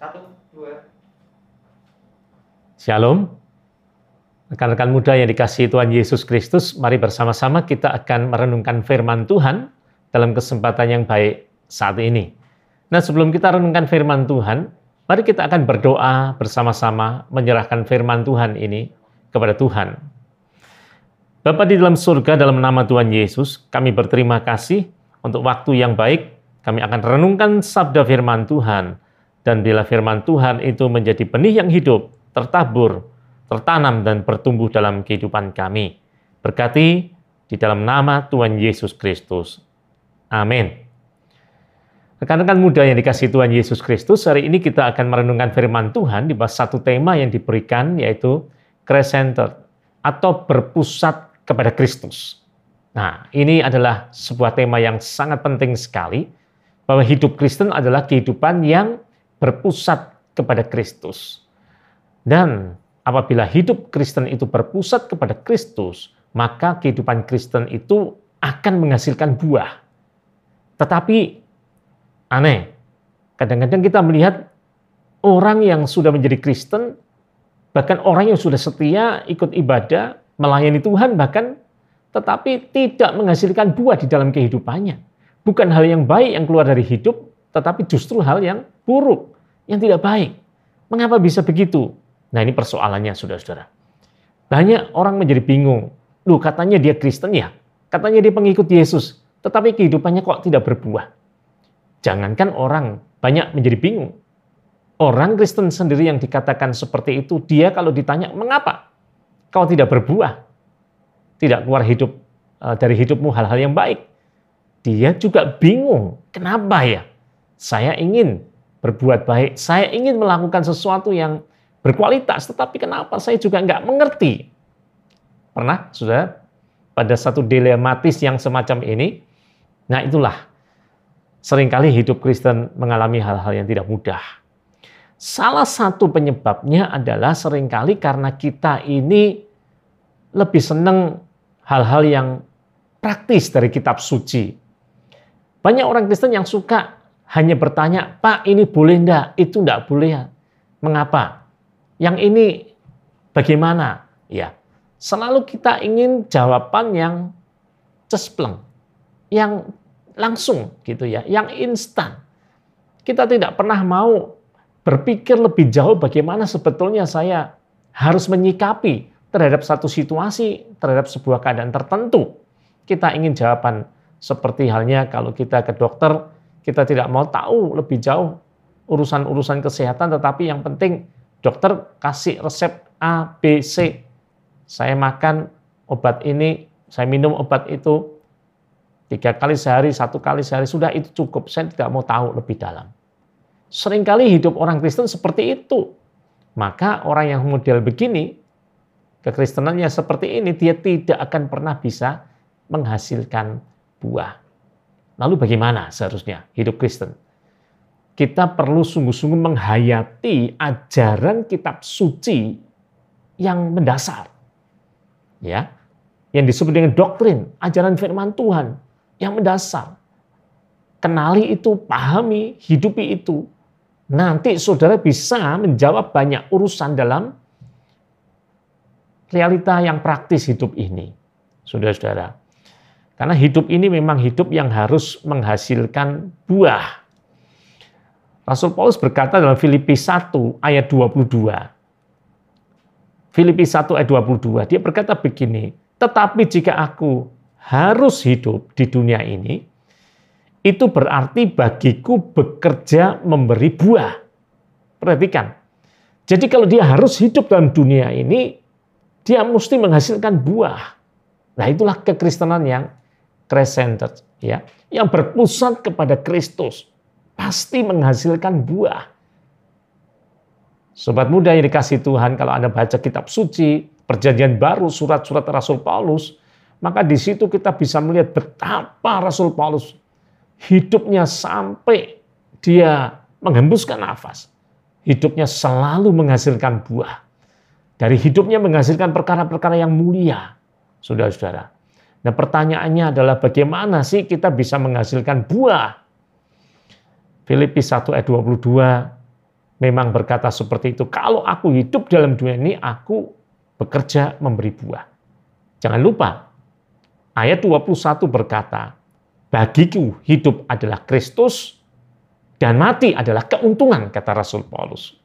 Satu, dua. Shalom. Rekan-rekan muda yang dikasihi Tuhan Yesus Kristus, mari bersama-sama kita akan merenungkan firman Tuhan dalam kesempatan yang baik saat ini. Nah, sebelum kita renungkan firman Tuhan, mari kita akan berdoa bersama-sama menyerahkan firman Tuhan ini kepada Tuhan. Bapa di dalam surga, dalam nama Tuhan Yesus, kami berterima kasih untuk waktu yang baik. Kami akan renungkan sabda firman Tuhan. Dan bila firman Tuhan itu menjadi benih yang hidup, tertabur, tertanam dan bertumbuh dalam kehidupan kami. Berkati di dalam nama Tuhan Yesus Kristus. Amin. Rekan-rekan muda yang dikasih Tuhan Yesus Kristus, hari ini kita akan merenungkan firman Tuhan di bawah satu tema yang diberikan yaitu Christ-centered atau berpusat kepada Kristus. Nah, ini adalah sebuah tema yang sangat penting sekali bahwa hidup Kristen adalah kehidupan yang berpusat kepada Kristus. Dan apabila hidup Kristen itu berpusat kepada Kristus, maka kehidupan Kristen itu akan menghasilkan buah. Tetapi aneh, kadang-kadang kita melihat orang yang sudah menjadi Kristen, bahkan orang yang sudah setia ikut ibadah, melayani Tuhan bahkan, tetapi tidak menghasilkan buah di dalam kehidupannya. Bukan hal yang baik yang keluar dari hidup, tetapi justru hal yang buruk, yang tidak baik. Mengapa bisa begitu? Nah ini persoalannya saudara-saudara. Banyak orang menjadi bingung. Loh katanya dia Kristen ya? Katanya dia pengikut Yesus. Tetapi kehidupannya kok tidak berbuah? Jangankan orang banyak menjadi bingung. Orang Kristen sendiri yang dikatakan seperti itu, dia kalau ditanya, mengapa kau tidak berbuah? Tidak keluar hidup eh, dari hidupmu hal-hal yang baik. Dia juga bingung, kenapa ya? Saya ingin berbuat baik, saya ingin melakukan sesuatu yang berkualitas, tetapi kenapa saya juga nggak mengerti? Pernah, sudah pada satu dilematis yang semacam ini? Nah itulah, sering kali hidup Kristen mengalami hal-hal yang tidak mudah. Salah satu penyebabnya adalah sering kali karena kita ini lebih senang hal-hal yang praktis dari kitab suci. Banyak orang Kristen yang suka hanya bertanya, Pak ini boleh enggak? Itu enggak boleh. Mengapa? Yang ini bagaimana? Ya, selalu kita ingin jawaban yang cespleng, yang langsung gitu ya, yang instan. Kita tidak pernah mau berpikir lebih jauh bagaimana sebetulnya saya harus menyikapi terhadap satu situasi, terhadap sebuah keadaan tertentu. Kita ingin jawaban seperti halnya kalau kita ke dokter, kita tidak mau tahu lebih jauh urusan-urusan kesehatan, tetapi yang penting dokter kasih resep A, B, C. Saya makan obat ini, saya minum obat itu tiga kali sehari, satu kali sehari, sudah itu cukup. Saya tidak mau tahu lebih dalam. Seringkali hidup orang Kristen seperti itu. Maka orang yang model begini, kekristenannya seperti ini, dia tidak akan pernah bisa menghasilkan buah. Lalu bagaimana seharusnya hidup Kristen? kita perlu sungguh-sungguh menghayati ajaran kitab suci yang mendasar. Ya. Yang disebut dengan doktrin, ajaran firman Tuhan yang mendasar. Kenali itu, pahami, hidupi itu. Nanti saudara bisa menjawab banyak urusan dalam realita yang praktis hidup ini. Saudara-saudara. Karena hidup ini memang hidup yang harus menghasilkan buah Rasul Paulus berkata dalam Filipi 1 ayat 22. Filipi 1 ayat 22, dia berkata begini, tetapi jika aku harus hidup di dunia ini, itu berarti bagiku bekerja memberi buah. Perhatikan. Jadi kalau dia harus hidup dalam dunia ini, dia mesti menghasilkan buah. Nah itulah kekristenan yang Christ-centered. Ya, yang berpusat kepada Kristus pasti menghasilkan buah. Sobat muda yang dikasih Tuhan, kalau Anda baca kitab suci, perjanjian baru, surat-surat Rasul Paulus, maka di situ kita bisa melihat betapa Rasul Paulus hidupnya sampai dia menghembuskan nafas. Hidupnya selalu menghasilkan buah. Dari hidupnya menghasilkan perkara-perkara yang mulia, saudara-saudara. Nah pertanyaannya adalah bagaimana sih kita bisa menghasilkan buah Filipi 1 ayat 22 memang berkata seperti itu, kalau aku hidup dalam dunia ini, aku bekerja memberi buah. Jangan lupa, ayat 21 berkata, bagiku hidup adalah Kristus dan mati adalah keuntungan, kata Rasul Paulus.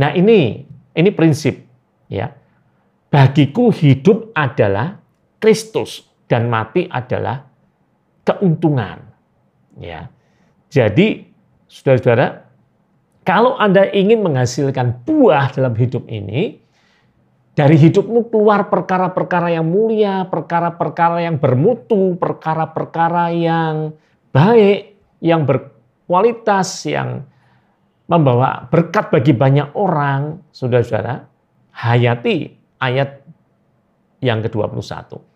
Nah ini, ini prinsip. ya Bagiku hidup adalah Kristus dan mati adalah keuntungan. Ya, Jadi, saudara-saudara, kalau Anda ingin menghasilkan buah dalam hidup ini, dari hidupmu keluar perkara-perkara yang mulia, perkara-perkara yang bermutu, perkara-perkara yang baik, yang berkualitas, yang membawa berkat bagi banyak orang, saudara-saudara, hayati ayat yang ke-21.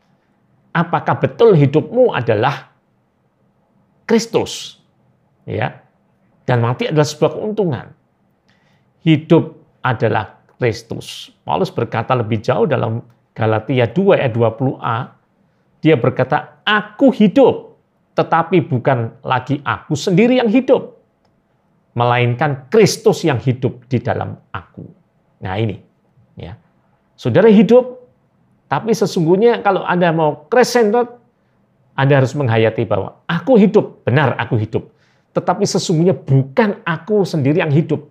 Apakah betul hidupmu adalah Kristus? Ya. Dan mati adalah sebuah keuntungan. Hidup adalah Kristus. Paulus berkata lebih jauh dalam Galatia 2 ayat 20a, dia berkata, "Aku hidup, tetapi bukan lagi aku sendiri yang hidup, melainkan Kristus yang hidup di dalam aku." Nah, ini ya. Saudara hidup, tapi sesungguhnya kalau Anda mau crescendo, Anda harus menghayati bahwa aku hidup, benar aku hidup. Tetapi sesungguhnya bukan aku sendiri yang hidup,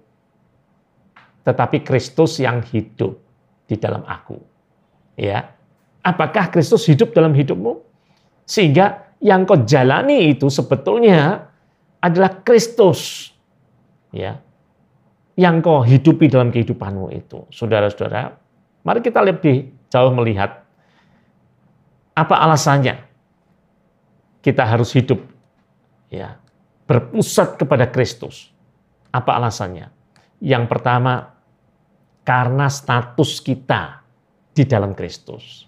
tetapi Kristus yang hidup di dalam aku. Ya. Apakah Kristus hidup dalam hidupmu? Sehingga yang kau jalani itu sebetulnya adalah Kristus. Ya. Yang kau hidupi dalam kehidupanmu itu. Saudara-saudara, mari kita lebih jauh melihat apa alasannya kita harus hidup ya berpusat kepada Kristus. Apa alasannya? Yang pertama, karena status kita di dalam Kristus.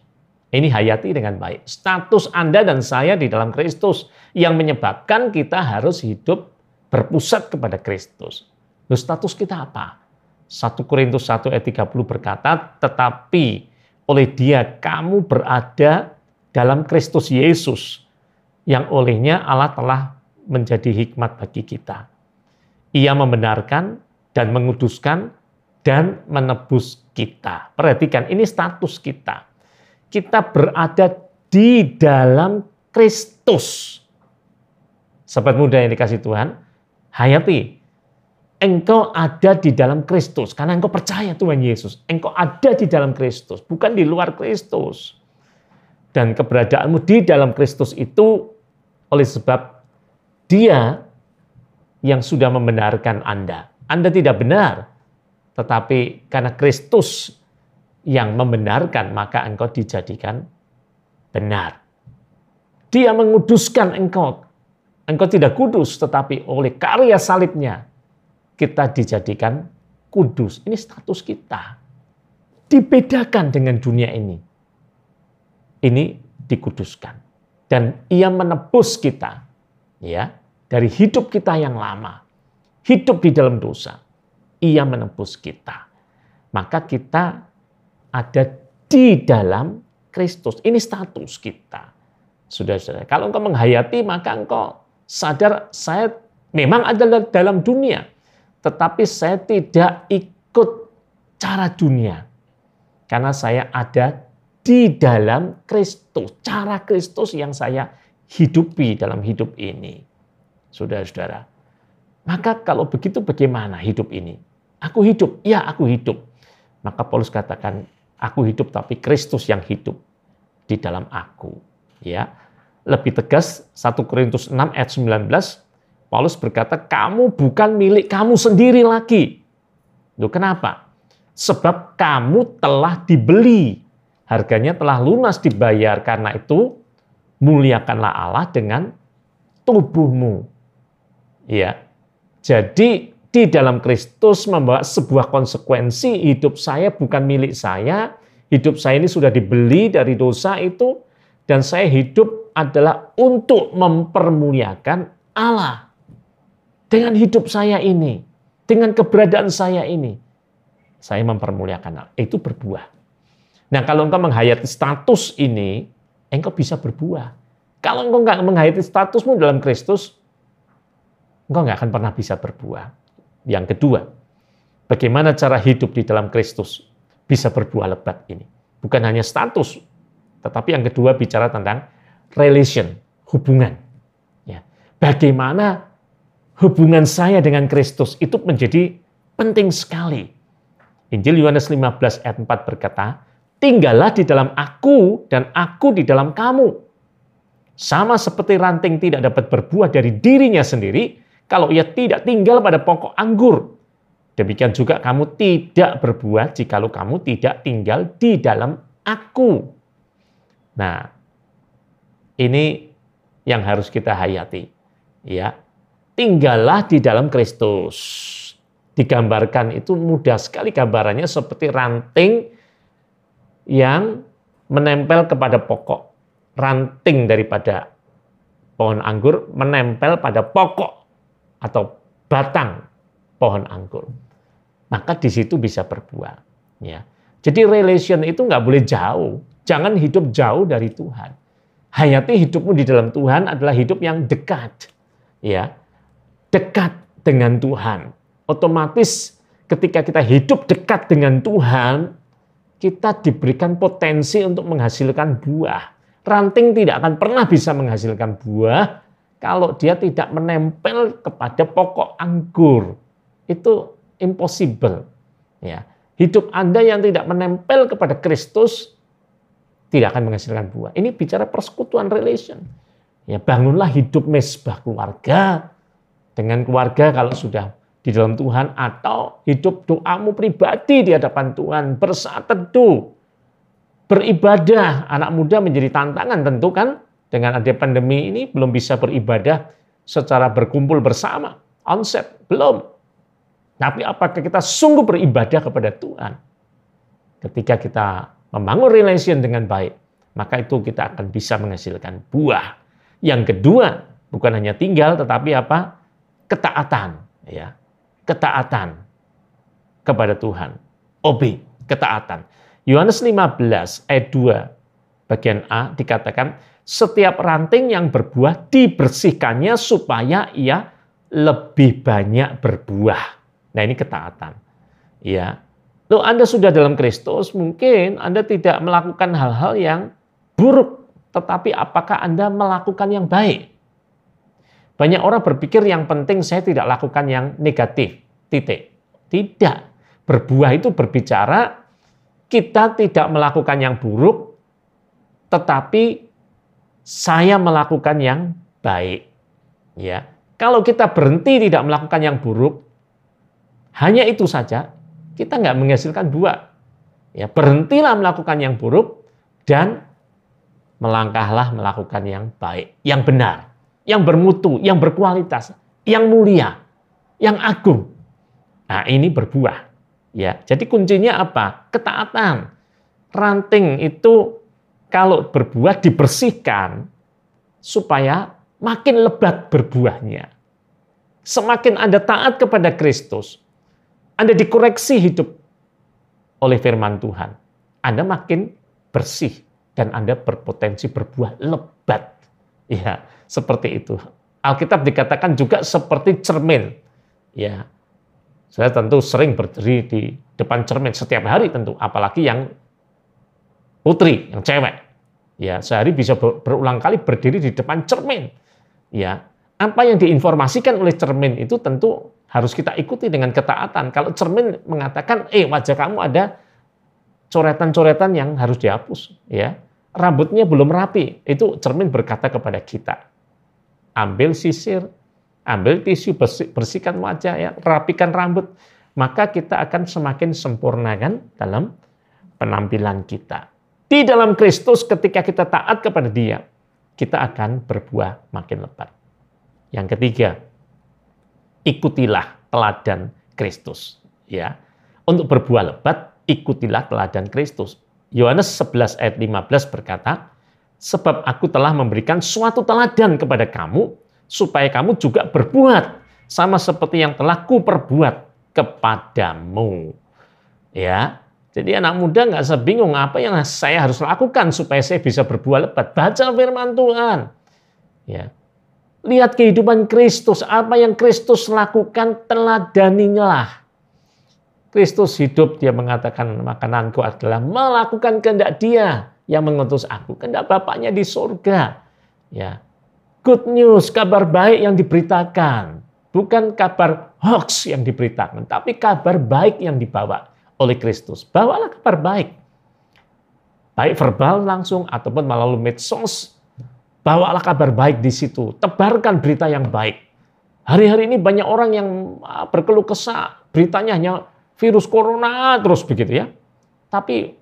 Ini hayati dengan baik. Status Anda dan saya di dalam Kristus yang menyebabkan kita harus hidup berpusat kepada Kristus. Lalu status kita apa? 1 Korintus 1 ayat 30 berkata, tetapi oleh dia kamu berada dalam Kristus Yesus, yang olehnya Allah telah menjadi hikmat bagi kita. Ia membenarkan dan menguduskan dan menebus kita. Perhatikan, ini status kita. Kita berada di dalam Kristus. Sahabat muda yang dikasih Tuhan, hayati. Engkau ada di dalam Kristus karena engkau percaya Tuhan Yesus. Engkau ada di dalam Kristus, bukan di luar Kristus. Dan keberadaanmu di dalam Kristus itu oleh sebab Dia yang sudah membenarkan Anda. Anda tidak benar, tetapi karena Kristus yang membenarkan, maka engkau dijadikan benar. Dia menguduskan engkau. Engkau tidak kudus, tetapi oleh karya salibnya, kita dijadikan kudus. Ini status kita. Dibedakan dengan dunia ini. Ini dikuduskan. Dan ia menebus kita ya dari hidup kita yang lama. Hidup di dalam dosa ia menebus kita. Maka kita ada di dalam Kristus. Ini status kita. Sudah-sudah. Kalau engkau menghayati, maka engkau sadar saya memang ada dalam dunia. Tetapi saya tidak ikut cara dunia. Karena saya ada di dalam Kristus. Cara Kristus yang saya hidupi dalam hidup ini. Saudara-saudara. Maka kalau begitu bagaimana hidup ini? Aku hidup, ya aku hidup. Maka Paulus katakan, aku hidup tapi Kristus yang hidup di dalam aku. Ya, lebih tegas 1 Korintus 6 ayat 19 Paulus berkata, kamu bukan milik kamu sendiri lagi. Loh, kenapa? Sebab kamu telah dibeli. Harganya telah lunas dibayar. Karena itu, muliakanlah Allah dengan tubuhmu. Ya. Jadi di dalam Kristus membawa sebuah konsekuensi hidup saya bukan milik saya, hidup saya ini sudah dibeli dari dosa itu dan saya hidup adalah untuk mempermuliakan Allah. Dengan hidup saya ini, dengan keberadaan saya ini, saya mempermuliakan Allah. Itu berbuah. Nah, kalau engkau menghayati status ini, engkau bisa berbuah. Kalau engkau nggak menghayati statusmu dalam Kristus, engkau nggak akan pernah bisa berbuah. Yang kedua, bagaimana cara hidup di dalam Kristus bisa berbuah lebat ini. Bukan hanya status, tetapi yang kedua bicara tentang relation, hubungan. Ya. Bagaimana hubungan saya dengan Kristus itu menjadi penting sekali. Injil Yohanes 15 ayat 4 berkata, tinggallah di dalam aku dan aku di dalam kamu. Sama seperti ranting tidak dapat berbuah dari dirinya sendiri kalau ia tidak tinggal pada pokok anggur. Demikian juga kamu tidak berbuah jikalau kamu tidak tinggal di dalam aku. Nah, ini yang harus kita hayati. Ya, tinggallah di dalam Kristus. Digambarkan itu mudah sekali gambarannya seperti ranting yang menempel kepada pokok. Ranting daripada pohon anggur menempel pada pokok atau batang pohon anggur maka di situ bisa berbuah. Ya. Jadi relation itu nggak boleh jauh. Jangan hidup jauh dari Tuhan. Hayati hidupmu di dalam Tuhan adalah hidup yang dekat. Ya. Dekat dengan Tuhan. Otomatis ketika kita hidup dekat dengan Tuhan, kita diberikan potensi untuk menghasilkan buah. Ranting tidak akan pernah bisa menghasilkan buah kalau dia tidak menempel kepada pokok anggur. Itu impossible. Ya. Hidup Anda yang tidak menempel kepada Kristus tidak akan menghasilkan buah. Ini bicara persekutuan relation. Ya, bangunlah hidup mesbah keluarga dengan keluarga kalau sudah di dalam Tuhan atau hidup doamu pribadi di hadapan Tuhan bersaat teduh beribadah anak muda menjadi tantangan tentu kan dengan ada pandemi ini belum bisa beribadah secara berkumpul bersama onset belum tapi apakah kita sungguh beribadah kepada Tuhan? Ketika kita membangun relation dengan baik, maka itu kita akan bisa menghasilkan buah. Yang kedua, bukan hanya tinggal tetapi apa? Ketaatan, ya. Ketaatan kepada Tuhan. OB, ketaatan. Yohanes 15 ayat 2 bagian A dikatakan setiap ranting yang berbuah dibersihkannya supaya ia lebih banyak berbuah. Nah ini ketaatan. Ya, Loh, Anda sudah dalam Kristus, mungkin Anda tidak melakukan hal-hal yang buruk, tetapi apakah Anda melakukan yang baik? Banyak orang berpikir yang penting saya tidak lakukan yang negatif, titik. Tidak. Berbuah itu berbicara kita tidak melakukan yang buruk, tetapi saya melakukan yang baik. Ya, kalau kita berhenti tidak melakukan yang buruk, hanya itu saja, kita nggak menghasilkan buah. Ya, berhentilah melakukan yang buruk dan melangkahlah melakukan yang baik, yang benar, yang bermutu, yang berkualitas, yang mulia, yang agung. Nah, ini berbuah. Ya, jadi kuncinya apa? Ketaatan. Ranting itu kalau berbuah dibersihkan supaya makin lebat berbuahnya. Semakin Anda taat kepada Kristus, anda dikoreksi hidup oleh firman Tuhan. Anda makin bersih dan Anda berpotensi berbuah lebat. Ya, seperti itu. Alkitab dikatakan juga seperti cermin. Ya. Saya tentu sering berdiri di depan cermin setiap hari tentu, apalagi yang putri, yang cewek. Ya, sehari bisa berulang kali berdiri di depan cermin. Ya, apa yang diinformasikan oleh cermin itu tentu harus kita ikuti dengan ketaatan. Kalau cermin mengatakan, eh wajah kamu ada coretan-coretan yang harus dihapus, ya rambutnya belum rapi, itu cermin berkata kepada kita, ambil sisir, ambil tisu, bersihkan wajah, ya, rapikan rambut, maka kita akan semakin sempurnakan dalam penampilan kita. Di dalam Kristus ketika kita taat kepada dia, kita akan berbuah makin lebat. Yang ketiga, ikutilah teladan Kristus. Ya. Untuk berbuah lebat, ikutilah teladan Kristus. Yohanes 11 ayat 15 berkata, Sebab aku telah memberikan suatu teladan kepada kamu, supaya kamu juga berbuat sama seperti yang telah kuperbuat kepadamu. Ya, jadi anak muda nggak usah bingung apa yang saya harus lakukan supaya saya bisa berbuah lebat. Baca firman Tuhan. Ya, Lihat kehidupan Kristus, apa yang Kristus lakukan teladanilah. Kristus hidup, dia mengatakan makananku adalah melakukan kehendak dia yang mengutus aku. Kehendak Bapaknya di surga. Ya. Good news, kabar baik yang diberitakan. Bukan kabar hoax yang diberitakan, tapi kabar baik yang dibawa oleh Kristus. Bawalah kabar baik. Baik verbal langsung ataupun melalui medsos. Bawalah kabar baik di situ. Tebarkan berita yang baik. Hari-hari ini banyak orang yang ah, berkeluh kesah. Beritanya hanya virus corona terus begitu ya. Tapi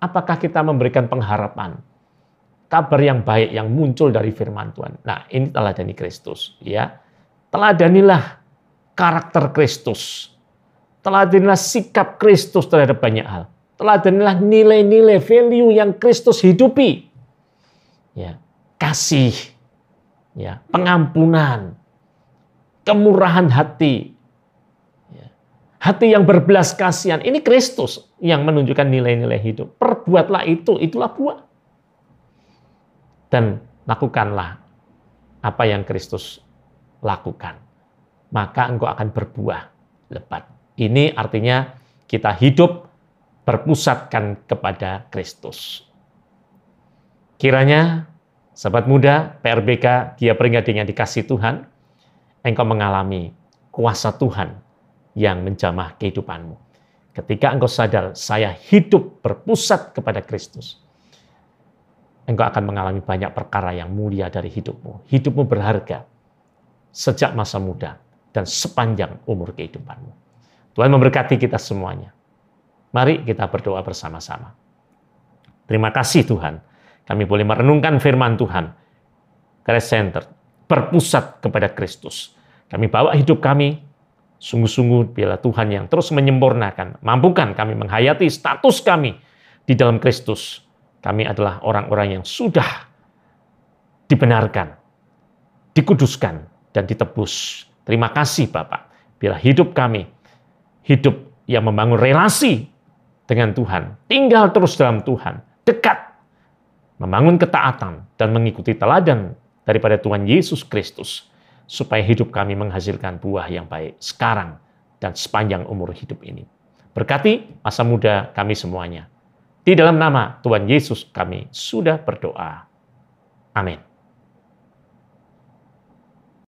apakah kita memberikan pengharapan? Kabar yang baik yang muncul dari firman Tuhan. Nah, ini teladani Kristus, ya. Teladanilah karakter Kristus. Teladanilah sikap Kristus terhadap banyak hal. Teladanilah nilai-nilai value yang Kristus hidupi. Ya, kasih, ya, pengampunan, kemurahan hati, Hati yang berbelas kasihan. Ini Kristus yang menunjukkan nilai-nilai hidup. Perbuatlah itu, itulah buah. Dan lakukanlah apa yang Kristus lakukan. Maka engkau akan berbuah lebat. Ini artinya kita hidup berpusatkan kepada Kristus. Kiranya, sahabat muda, PRBK, dia Peringat dengan dikasih Tuhan, engkau mengalami kuasa Tuhan yang menjamah kehidupanmu. Ketika engkau sadar, saya hidup berpusat kepada Kristus. Engkau akan mengalami banyak perkara yang mulia dari hidupmu. Hidupmu berharga sejak masa muda dan sepanjang umur kehidupanmu. Tuhan memberkati kita semuanya. Mari kita berdoa bersama-sama. Terima kasih Tuhan, kami boleh merenungkan firman Tuhan. Grace Center berpusat kepada Kristus. Kami bawa hidup kami Sungguh-sungguh bila Tuhan yang terus menyempurnakan, mampukan kami menghayati status kami di dalam Kristus. Kami adalah orang-orang yang sudah dibenarkan, dikuduskan, dan ditebus. Terima kasih Bapak. Bila hidup kami, hidup yang membangun relasi dengan Tuhan, tinggal terus dalam Tuhan, dekat, membangun ketaatan, dan mengikuti teladan daripada Tuhan Yesus Kristus supaya hidup kami menghasilkan buah yang baik sekarang dan sepanjang umur hidup ini. Berkati masa muda kami semuanya. Di dalam nama Tuhan Yesus kami sudah berdoa. Amin.